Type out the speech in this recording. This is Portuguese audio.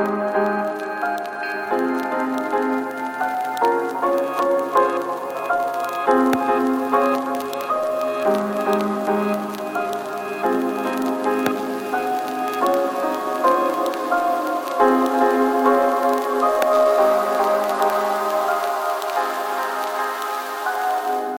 Música